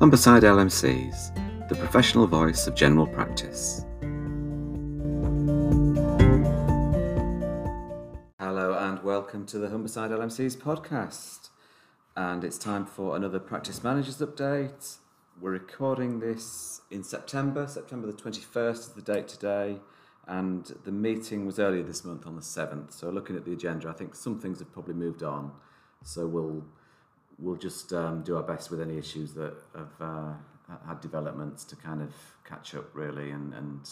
Humberside LMCs, the professional voice of general practice. Hello and welcome to the Humberside LMCs podcast. And it's time for another practice managers update. We're recording this in September. September the 21st is the date today. And the meeting was earlier this month on the 7th. So looking at the agenda, I think some things have probably moved on. So we'll we'll just um, do our best with any issues that have uh, had developments to kind of catch up really and, and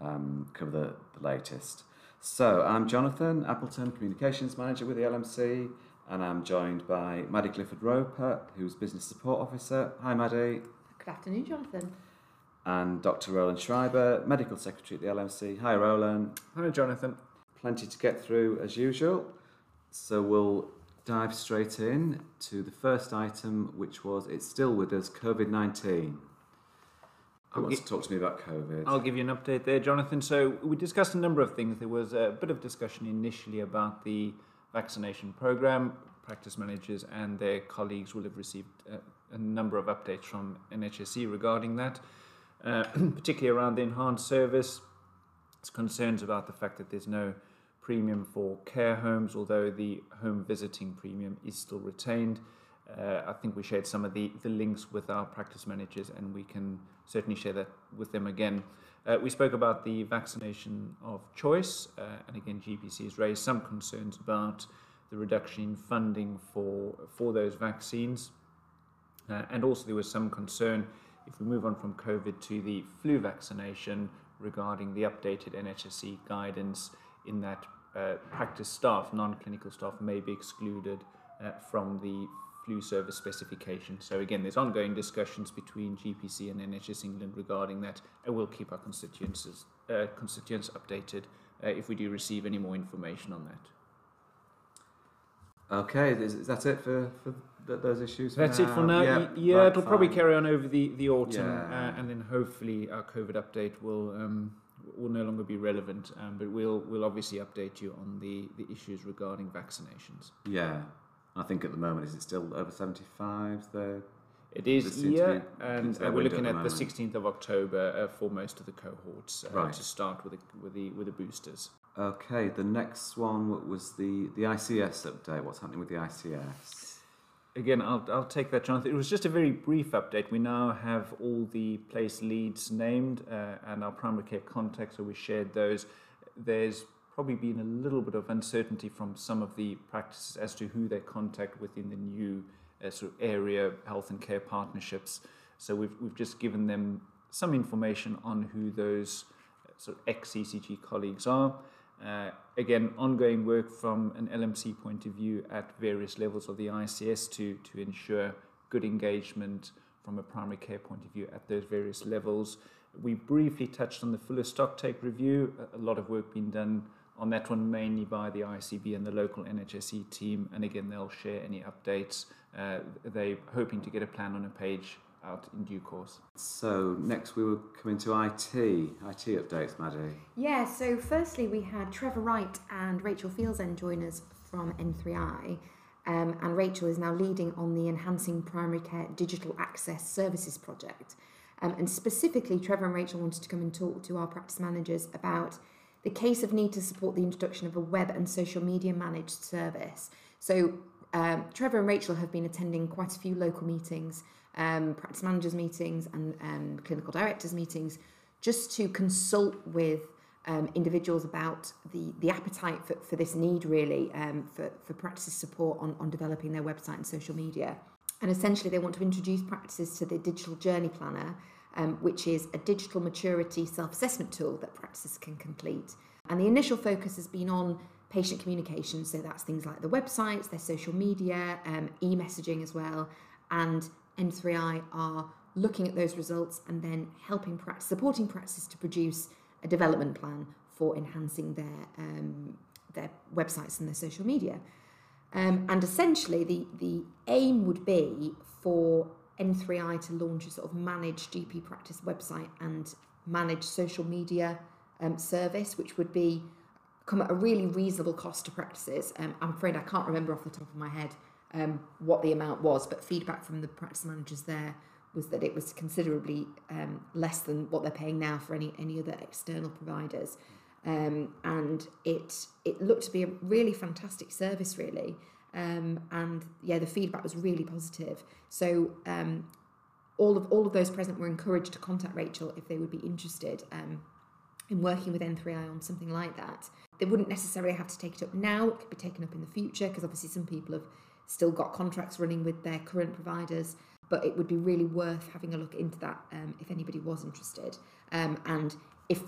um, cover the, the latest. So I'm Jonathan Appleton, Communications Manager with the LMC, and I'm joined by Maddie Clifford Roper, who's Business Support Officer. Hi Maddie. Good afternoon, Jonathan. And Dr. Roland Schreiber, Medical Secretary at the LMC. Hi Roland. Hi Jonathan. Plenty to get through as usual. So we'll dive straight in to the first item, which was it's still with us COVID 19. Who wants to talk to me about COVID? I'll give you an update there, Jonathan. So, we discussed a number of things. There was a bit of discussion initially about the vaccination program. Practice managers and their colleagues will have received a, a number of updates from NHSE regarding that, uh, particularly around the enhanced service. It's concerns about the fact that there's no premium for care homes, although the home visiting premium is still retained. Uh, I think we shared some of the, the links with our practice managers, and we can certainly share that with them again. Uh, we spoke about the vaccination of choice, uh, and again, GPC has raised some concerns about the reduction in funding for, for those vaccines. Uh, and also, there was some concern if we move on from COVID to the flu vaccination regarding the updated NHSE guidance in that practice staff, non-clinical staff, may be excluded uh, from the flu service specification. So again, there's ongoing discussions between GPC and NHS England regarding that, and we'll keep our constituents uh, constituents updated uh, if we do receive any more information on that. Okay, is, is that it for, for th- those issues? That's it for now. Yeah, Yeah, right, it'll probably carry on over the the autumn, Yeah. uh, and then hopefully our COVID update will um, will no longer be relevant. Um, but we'll we'll obviously update you on the the issues regarding vaccinations. Yeah, I think at the moment is it still over seventy five? The It is, This is, seems to yeah, be and uh, we're looking at the 16th of October uh, for most of the cohorts uh, Right. to start with the, with the with the boosters. okay, the next one was the the ICS update. What's happening with the ICS? Again, I'll, I'll take that, Jonathan. It was just a very brief update. We now have all the place leads named uh, and our primary care contacts, so we shared those. There's probably been a little bit of uncertainty from some of the practices as to who they contact within the new uh, sort of area health and care partnerships. So we've, we've just given them some information on who those uh, sort of ex-CCG colleagues are. Uh, again, ongoing work from an LMC point of view at various levels of the ICS to, to ensure good engagement from a primary care point of view at those various levels. We briefly touched on the Fuller stock take review, a lot of work being done on that one, mainly by the ICB and the local NHSE team. And again, they'll share any updates. Uh, they're hoping to get a plan on a page out in due course. So next we will come into IT IT updates, Maddie. Yeah, so firstly, we had Trevor Wright and Rachel Fields Fieldsend join us from N3I. Um, and Rachel is now leading on the Enhancing Primary Care Digital Access Services project. Um, and specifically, Trevor and Rachel wanted to come and talk to our practice managers about the case of need to support the introduction of a web and social media managed service. So, um, Trevor and Rachel have been attending quite a few local meetings, um, practice managers meetings, and um, clinical directors meetings, just to consult with um, individuals about the, the appetite for, for this need, really, um, for, for practices support on, on developing their website and social media. And essentially, they want to introduce practices to the Digital Journey Planner, um, which is a digital maturity self assessment tool that practices can complete. And the initial focus has been on patient communication, so that's things like the websites, their social media, um, e messaging as well. And N3I are looking at those results and then helping practice, supporting practices to produce a development plan for enhancing their um, their websites and their social media. Um, and essentially, the, the aim would be for N3I to launch a sort of managed GP practice website and managed social media um, service, which would be come at a really reasonable cost to practices. Um, I'm afraid I can't remember off the top of my head um, what the amount was, but feedback from the practice managers there was that it was considerably um, less than what they're paying now for any any other external providers, um, and it it looked to be a really fantastic service, really. Um, and yeah, the feedback was really positive. So um, all of all of those present were encouraged to contact Rachel if they would be interested um, in working with N3i on something like that. They wouldn't necessarily have to take it up now; it could be taken up in the future because obviously some people have still got contracts running with their current providers but it would be really worth having a look into that um, if anybody was interested. Um, and if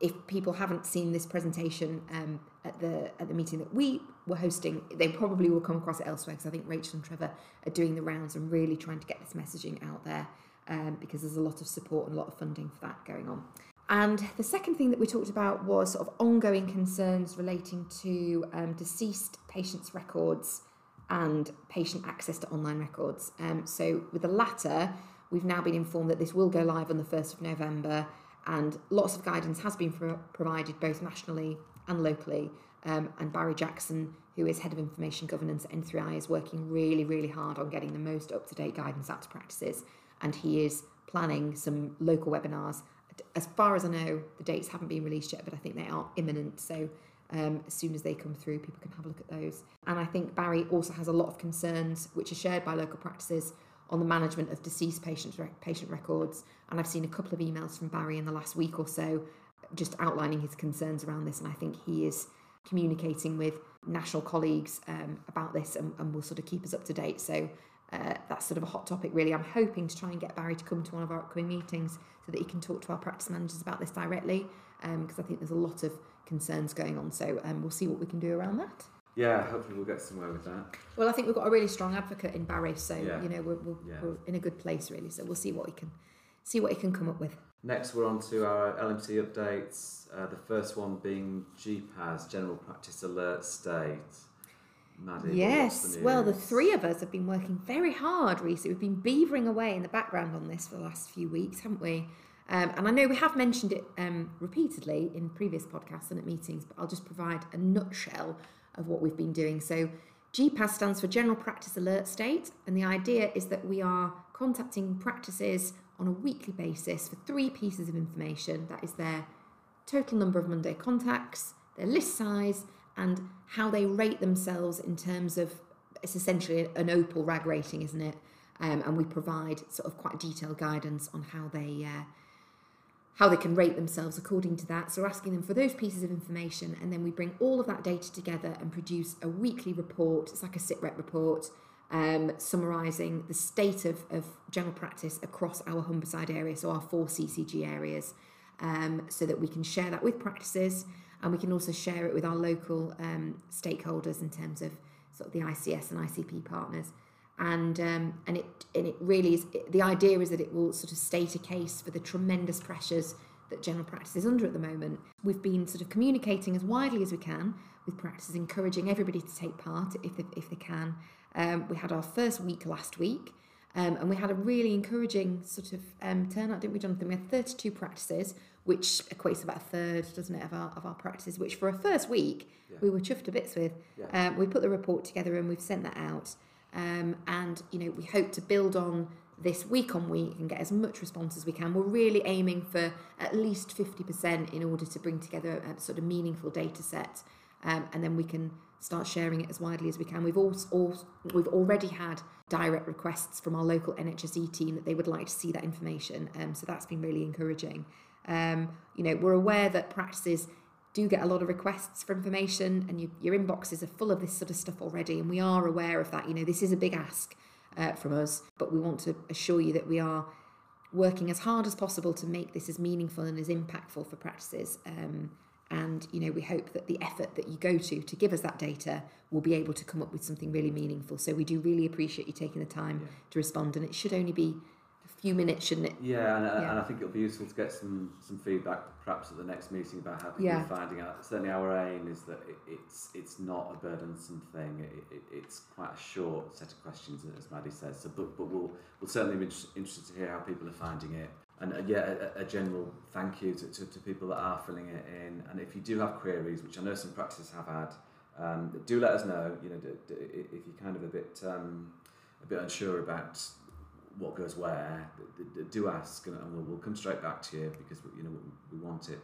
if people haven't seen this presentation um, at the at the meeting that we were hosting, they probably will come across it elsewhere because I think Rachel and Trevor are doing the rounds and really trying to get this messaging out there um, because there's a lot of support and a lot of funding for that going on. And the second thing that we talked about was sort of ongoing concerns relating to um, deceased patients' records and patient access to online records. Um, so, with the latter, we've now been informed that this will go live on the 1st of November, and lots of guidance has been pro- provided both nationally and locally. Um, and Barry Jackson, who is head of information governance at N3i, is working really, really hard on getting the most up to date guidance out to practices. And he is planning some local webinars. As far as I know, the dates haven't been released yet, but I think they are imminent. So um, as soon as they come through, people can have a look at those. And I think Barry also has a lot of concerns, which are shared by local practices, on the management of deceased patients, patient records. And I've seen a couple of emails from Barry in the last week or so, just outlining his concerns around this. And I think he is communicating with national colleagues um, about this and, and will sort of keep us up to date. So uh, that's sort of a hot topic, really. I'm hoping to try and get Barry to come to one of our upcoming meetings so that he can talk to our practice managers about this directly, because um, I think there's a lot of concerns going on. So um, we'll see what we can do around that. Yeah, hopefully we'll get somewhere with that. Well, I think we've got a really strong advocate in Barry, so Yeah. you know we're, we're, Yeah. we're in a good place really. So we'll see what he can see what he can come up with. Next, we're on to our LMC updates. Uh, the first one being GPAS, General Practice Alert State. Maddie, Yes, the well, the three of us have been working very hard recently. We've been beavering away in the background on this for the last few weeks, haven't we? Um, and I know we have mentioned it um, repeatedly in previous podcasts and at meetings, but I'll just provide a nutshell of what we've been doing. So, GPAS stands for General Practice Alert State, and the idea is that we are contacting practices on a weekly basis for three pieces of information that is their total number of Monday contacts, their list size, and how they rate themselves in terms of it's essentially an OPEL rag rating, isn't it? Um, and we provide sort of quite detailed guidance on how they uh, how they can rate themselves according to that. So we're asking them for those pieces of information, and then we bring all of that data together and produce a weekly report. It's like a SITREP report, um, summarising the state of, of general practice across our Humberside area, so our four CCG areas, um, so that we can share that with practices, and we can also share it with our local um, stakeholders in terms of sort of the ICS and ICP partners and um, and it and it really is the idea is that it will sort of state a case for the tremendous pressures that general practice is under at the moment. We've been sort of communicating as widely as we can with practices, encouraging everybody to take part if they, if they can. Um, we had our first week last week. Um, and we had a really encouraging sort of um, turnout, didn't we, Jonathan? We had 32 practices, which equates to about a third, doesn't it, of our, of our practices, which for a first week Yeah. we were chuffed to bits with. Yeah. Um, we put the report together and we've sent that out. Um, and you know we hope to build on this week on week and get as much response as we can. We're really aiming for at least 50% in order to bring together a sort of meaningful data set, um, and then we can start sharing it as widely as we can. We've also we've already had direct requests from our local NHSE team that they would like to see that information, um, so that's been really encouraging. Um, you know we're aware that practices do get a lot of requests for information and you, your inboxes are full of this sort of stuff already and we are aware of that. You know this is a big ask uh, from us but we want to assure you that we are working as hard as possible to make this as meaningful and as impactful for practices. Um, and you know we hope that the effort that you go to to give us that data will be able to come up with something really meaningful. So we do really appreciate you taking the time Yeah. to respond and it should only be few minutes shouldn't it Yeah, and, Yeah. and I think it'll be useful to get some, some feedback perhaps at the next meeting about how people Yeah. are finding out. Certainly, our aim is that it, it's it's not a burdensome thing. It, it, it's quite a short set of questions, as Maddie says. So, but, but we'll we'll certainly be inter- interested to hear how people are finding it. And uh, yeah, a, a general thank you to, to, to people that are filling it in. And if you do have queries, which I know some practices have had, um, do let us know. You know, d- d- if you're kind of a bit um, a bit unsure about what goes where, do ask, and we'll, we'll come straight back to you because you know we, want it,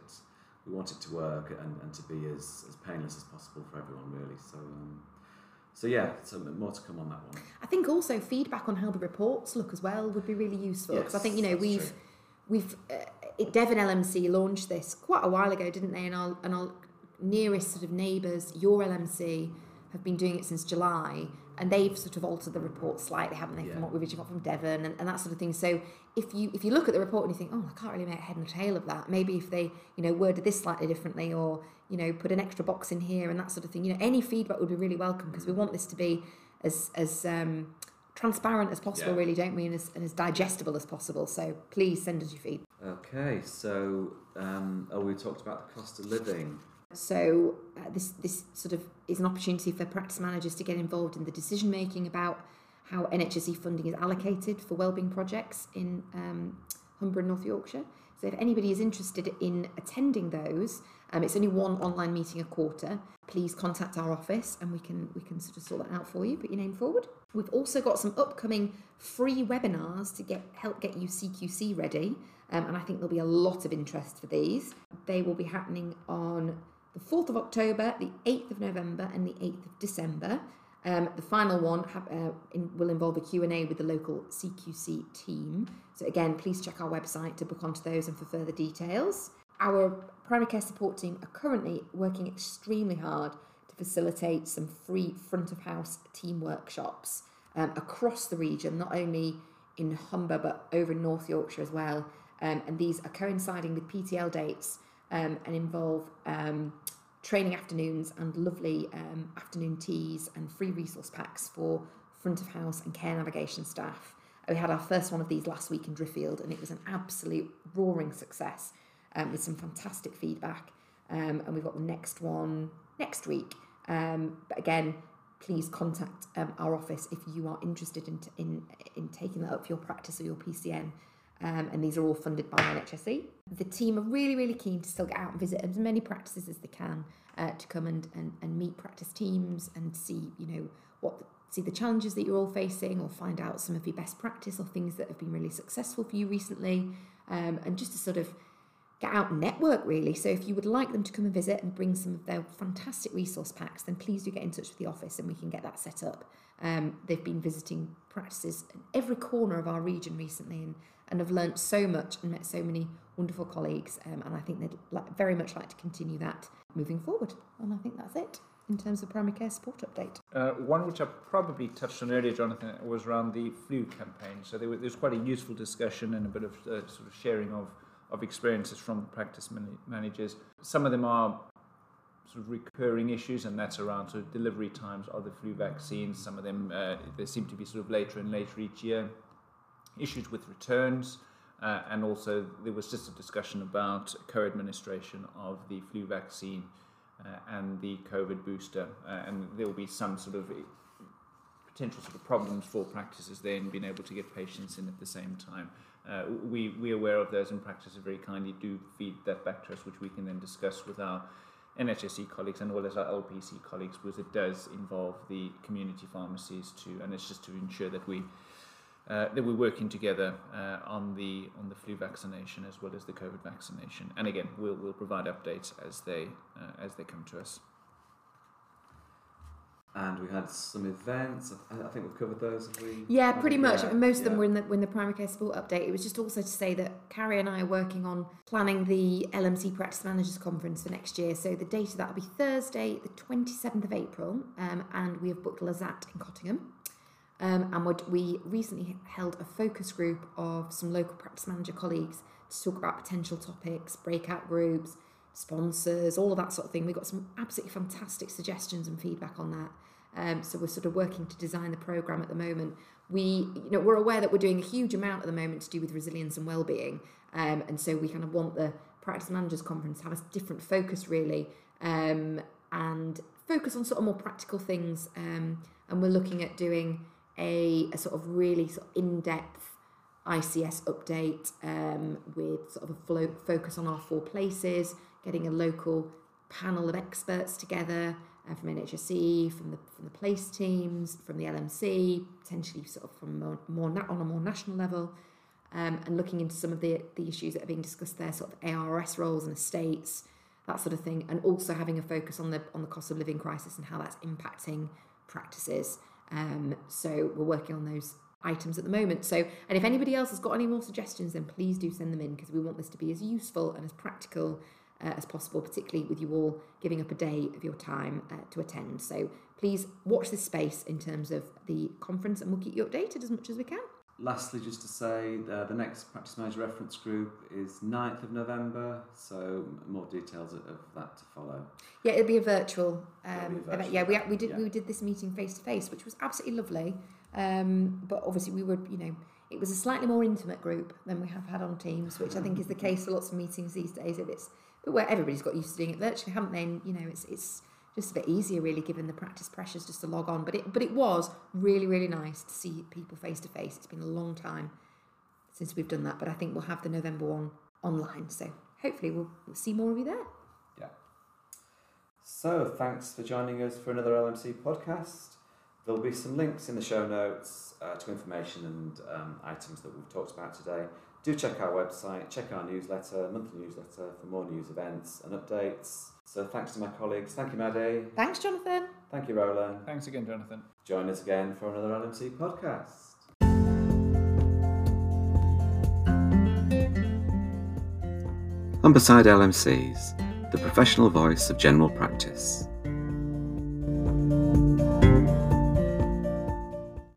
we want it to work and, and to be as, as painless as possible for everyone, really. So, um, so yeah, so more to come on that one. I think also feedback on how the reports look as well would be really useful because I think you know we've true. we've uh, Devon LMC launched this quite a while ago, didn't they? And our and our nearest sort of neighbours, YOR LMC, have been doing it since July, and they've sort of altered the report slightly, haven't they, Yeah. from what we've originally got from Devon and, and that sort of thing. So if you if you look at the report and you think, oh, I can't really make head and tail of that, maybe if they you know worded this slightly differently or you know put an extra box in here and that sort of thing, you know, any feedback would be really welcome because we want this to be as as um, transparent as possible, Yeah. really, don't we, and as, and as digestible as possible. So please send us your feedback. Okay, so um, oh, we talked about the cost of living. So uh, this this sort of is an opportunity for practice managers to get involved in the decision making about how NHSE funding is allocated for wellbeing projects in um, Humber and North Yorkshire. So if anybody is interested in attending those, um, it's only one online meeting a quarter. Please contact our office and we can we can sort of sort that out for you. Put your name forward. We've also got some upcoming free webinars to get help get you CQC ready, um, and I think there'll be a lot of interest for these. They will be happening on the 4th of October, the 8th of November, and the 8th of December. Um, the final one have, uh, in, will involve a Q&A with the local CQC team. So again, please check our website to book onto those and for further details. Our primary care support team are currently working extremely hard to facilitate some free front of house team workshops um, across the region, not only in Humber but over in North Yorkshire as well. Um, and these are coinciding with PTL dates um, and involve um, training afternoons and lovely um, afternoon teas and free resource packs for front of house and care navigation staff. We had our first one of these last week in Driffield and it was an absolute roaring success um, with some fantastic feedback. Um, and we've got the next one next week. Um, but again, please contact um, our office if you are interested in, in, in taking that up for your practice or your PCN. Um, and these are all funded by NHSE. The team are really, really keen to still get out and visit as many practices as they can uh, to come and, and, and meet practice teams and see, you know, what see the challenges that you're all facing or find out some of your best practice or things that have been really successful for you recently um, and just to sort of get out and network really. So if you would like them to come and visit and bring some of their fantastic resource packs, then please do get in touch with the office and we can get that set up. Um, they've been visiting practices in every corner of our region recently and, and have learnt so much and met so many wonderful colleagues. Um, and I think they'd like, very much like to continue that moving forward. And I think that's it in terms of primary care support update. Uh, one which I probably touched on earlier, Jonathan, was around the flu campaign. So there was, there was quite a useful discussion and a bit of uh, sort of sharing of, of experiences from practice man- managers. Some of them are sort of recurring issues, and that's around sort of delivery times of the flu vaccines. Some of them uh, they seem to be sort of later and later each year. Issues with returns. Uh, and also, there was just a discussion about co-administration of the flu vaccine uh, and the COVID booster, uh, and there will be some sort of potential sort of problems for practices there in being able to get patients in at the same time. Uh, we we are aware of those, and practices very kindly do feed that back to us, which we can then discuss with our NHSE colleagues and well as our LPC colleagues, because it does involve the community pharmacies too, and it's just to ensure that we. Uh, that we're working together uh, on the on the flu vaccination as well as the COVID vaccination, and again, we'll we'll provide updates as they uh, as they come to us. And we had some events. I, I think we've covered those. Have we? Yeah, pretty much. Yeah, I mean, most of them yeah. were in the, were in the primary care support update. It was just also to say that Carrie and I are working on planning the LMC Practice Managers Conference for next year. So the date of that will be Thursday, the 27th of April, um, and we have booked Lazaat in Cottingham. Um, and we'd- we recently held a focus group of some local practice manager colleagues to talk about potential topics, breakout groups, sponsors, all of that sort of thing. We got some absolutely fantastic suggestions and feedback on that. Um, so we're sort of working to design the program at the moment. We, you know, we're aware that we're doing a huge amount at the moment to do with resilience and well-being, um, and so we kind of want the practice managers conference to have a different focus really, um, and focus on sort of more practical things. Um, and we're looking at doing a, a sort of really sort of in-depth ICS update um, with sort of a focus on our four places, getting a local panel of experts together uh, from NHSE, from the from the place teams, from the LMC, potentially sort of from more, more na- on a more national level, um, and looking into some of the the issues that are being discussed there, sort of ARRS roles and estates, that sort of thing, and also having a focus on the on the cost of living crisis and how that's impacting practices. Um, so we're working on those items at the moment. So, and if anybody else has got any more suggestions, then please do send them in because we want this to be as useful and as practical uh, as possible, particularly with you all giving up a day of your time uh, to attend. So please watch this space in terms of the conference and we'll keep you updated as much as we can. Lastly, just to say, uh, the next Practice Manager Reference Group is 9th of November, so more details of, that to follow. Yeah, it'll be a virtual, um, be a event. Yeah, we, we did yeah. we did this meeting face to face, which was absolutely lovely. Um, but obviously, we were you know it was a slightly more intimate group than we have had on Teams, which I think is the case for lots of meetings these days. If it's but where everybody's got used to doing it virtually, haven't they? And, you know, it's it's just a bit easier really, given the practice pressures, just to log on. But it but it was really really nice to see people face to face. It's been a long time since we've done that, but I think we'll have the November one online. So hopefully we'll, we'll see more of you there. Yeah. So, thanks for joining us for another LMC podcast. There'll be some links in the show notes uh, to information and um, items that we've talked about today. Do check our website, check our newsletter, monthly newsletter for more news events and updates. So, thanks to my colleagues. Thank you, Maddie. Thanks, Jonathan. Thank you, Roland. Thanks again, Jonathan. Join us again for another LMC podcast. Humberside LMCs, the professional voice of general practice.